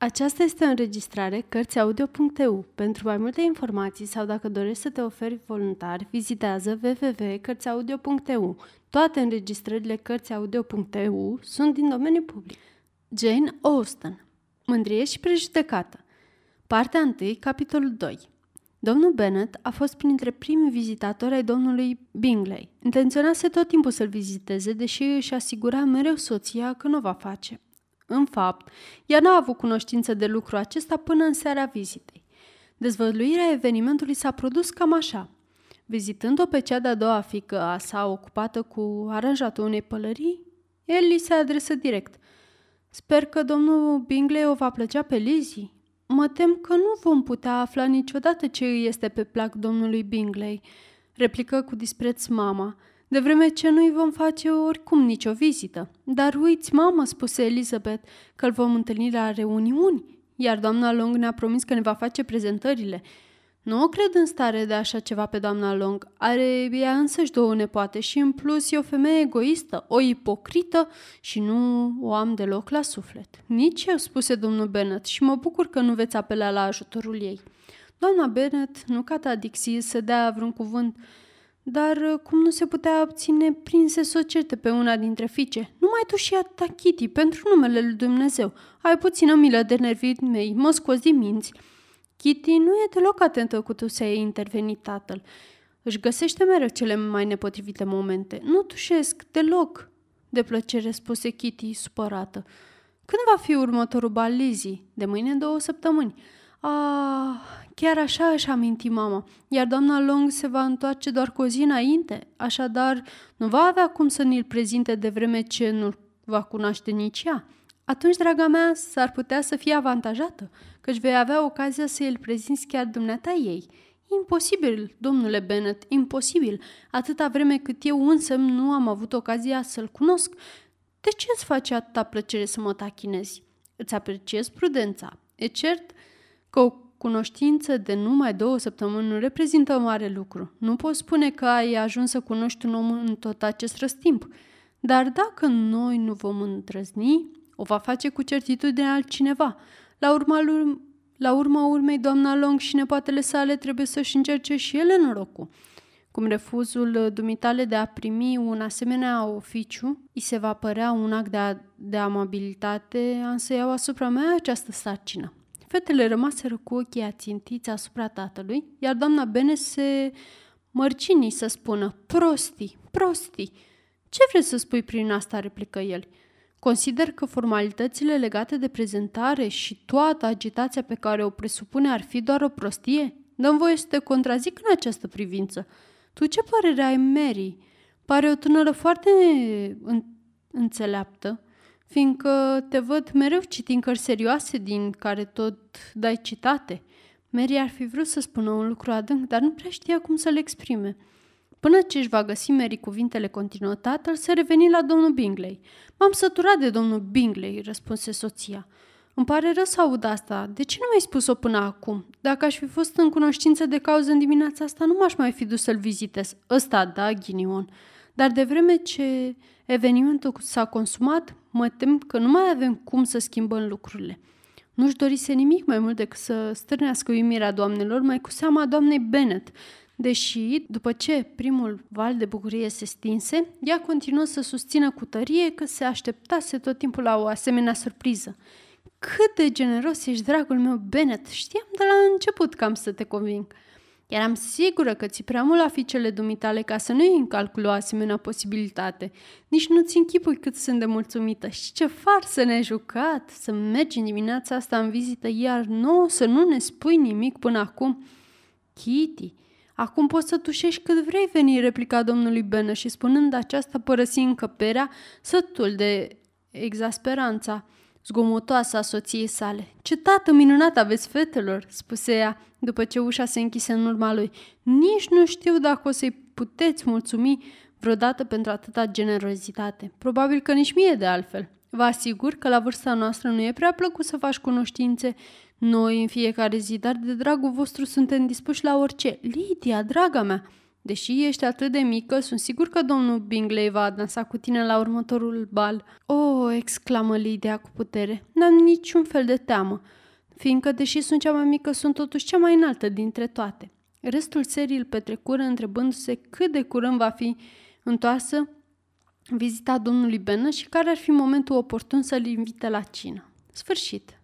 Aceasta este o înregistrare Cărțiaudio.eu. Pentru mai multe informații sau dacă dorești să te oferi voluntar, vizitează www.cărțiaudio.eu. Toate înregistrările Cărțiaudio.eu sunt din domeniu public. Jane Austen Mândrie și prejudecată Partea 1, capitolul 2 Domnul Bennet a fost printre primii vizitatori ai domnului Bingley. Intenționase tot timpul să-l viziteze, deși își asigura mereu soția că nu o va face. În fapt, ea n-a avut cunoștință de lucru acesta până în seara vizitei. Dezvăluirea evenimentului s-a produs cam așa. Vizitând-o pe cea de-a doua fică a sa ocupată cu aranjatul unei pălării, el li se adresă direct. Sper că domnul Bingley o va plăcea pe Lizzie. Mă tem că nu vom putea afla niciodată ce îi este pe plac domnului Bingley, replică cu dispreț mama – de vreme ce nu-i vom face oricum nicio vizită. Dar uiți, mamă, spuse Elizabeth, că îl vom întâlni la reuniuni, iar doamna Long ne-a promis că ne va face prezentările. Nu o cred în stare de așa ceva pe doamna Long. Are ea însăși două nepoate și în plus e o femeie egoistă, o ipocrită și nu o am deloc la suflet. Nici eu, spuse domnul Bennet, și mă bucur că nu veți apela la ajutorul ei. Doamna Bennet nu cata Dixie să dea vreun cuvânt dar uh, cum nu se putea obține prinse să o certe pe una dintre fiice? Numai tu și atâta, Kitty, pentru numele lui Dumnezeu. Ai puțină milă de nervii mei, mă scoți din minți. Kitty nu e deloc atentă cu tu să ai intervenit tatăl. Își găsește mereu cele mai nepotrivite momente. Nu tușesc deloc, de plăcere spuse Kitty, supărată. Când va fi următorul bal Lizzie? De mâine două săptămâni. Ah, chiar așa își aminti mama, iar doamna Long se va întoarce doar cu o zi înainte, așadar nu va avea cum să ni-l prezinte de vreme ce nu va cunoaște nici ea. Atunci, draga mea, s-ar putea să fie avantajată, căci vei avea ocazia să îl prezinți chiar dumneata ei. Imposibil, domnule Bennet, imposibil, atâta vreme cât eu însă nu am avut ocazia să-l cunosc. De ce îți face atâta plăcere să mă tachinezi? Îți apreciez prudența. E cert că o cunoștință de numai două săptămâni nu reprezintă un mare lucru. Nu poți spune că ai ajuns să cunoști un om în tot acest răstimp. Dar dacă noi nu vom îndrăzni, o va face cu certitudine altcineva. La urma, lui, la urma urmei, doamna Long și nepoatele sale trebuie să-și încerce și ele norocul. Cum refuzul dumitale de a primi un asemenea oficiu, îi se va părea un act de, a, de amabilitate, am să iau asupra mea această sarcină. Fetele rămaseră cu ochii ațintiți asupra tatălui, iar doamna Bene se mărcini să spună prostii, prostii. Ce vrei să spui prin asta?" replică el. Consider că formalitățile legate de prezentare și toată agitația pe care o presupune ar fi doar o prostie? Dăm voie să te contrazic în această privință. Tu ce părere ai, Mary? Pare o tânără foarte înțeleaptă fiindcă te văd mereu citind cărți serioase din care tot dai citate. Mary ar fi vrut să spună un lucru adânc, dar nu prea știa cum să le exprime. Până ce își va găsi Mary cuvintele continuă tatăl, se reveni la domnul Bingley. M-am săturat de domnul Bingley, răspunse soția. Îmi pare rău să aud asta. De ce nu mi-ai spus-o până acum? Dacă aș fi fost în cunoștință de cauză în dimineața asta, nu m-aș mai fi dus să-l vizitez. Ăsta, da, ghinion. Dar de vreme ce evenimentul s-a consumat, mă tem că nu mai avem cum să schimbăm lucrurile. Nu-și dorise nimic mai mult decât să stârnească uimirea doamnelor, mai cu seama doamnei Bennet, deși, după ce primul val de bucurie se stinse, ea continuă să susțină cu tărie că se așteptase tot timpul la o asemenea surpriză. Cât de generos ești, dragul meu, Bennet! Știam de la început că am să te conving. Eram sigură că ți prea mult la fiicele dumitale ca să nu iei în calcul o asemenea posibilitate. Nici nu-ți închipui cât sunt de mulțumită. Și ce far să ne jucat, să mergi în dimineața asta în vizită, iar nu să nu ne spui nimic până acum. Kitty, acum poți să tușești cât vrei veni, replica domnului Benă și spunând aceasta părăsi încăperea, sătul de exasperanța zgomotoasă a soției sale. Ce tată minunat aveți, fetelor!" spuse ea, după ce ușa se închise în urma lui. Nici nu știu dacă o să-i puteți mulțumi vreodată pentru atâta generozitate. Probabil că nici mie de altfel. Vă asigur că la vârsta noastră nu e prea plăcut să faci cunoștințe noi în fiecare zi, dar de dragul vostru suntem dispuși la orice. Lidia, draga mea, Deși ești atât de mică, sunt sigur că domnul Bingley va dansa cu tine la următorul bal. Oh, exclamă Lydia cu putere. N-am niciun fel de teamă, fiindcă, deși sunt cea mai mică, sunt totuși cea mai înaltă dintre toate. Restul serii îl petrecură întrebându-se cât de curând va fi întoarsă vizita domnului Benă și care ar fi momentul oportun să-l invite la cină. Sfârșit.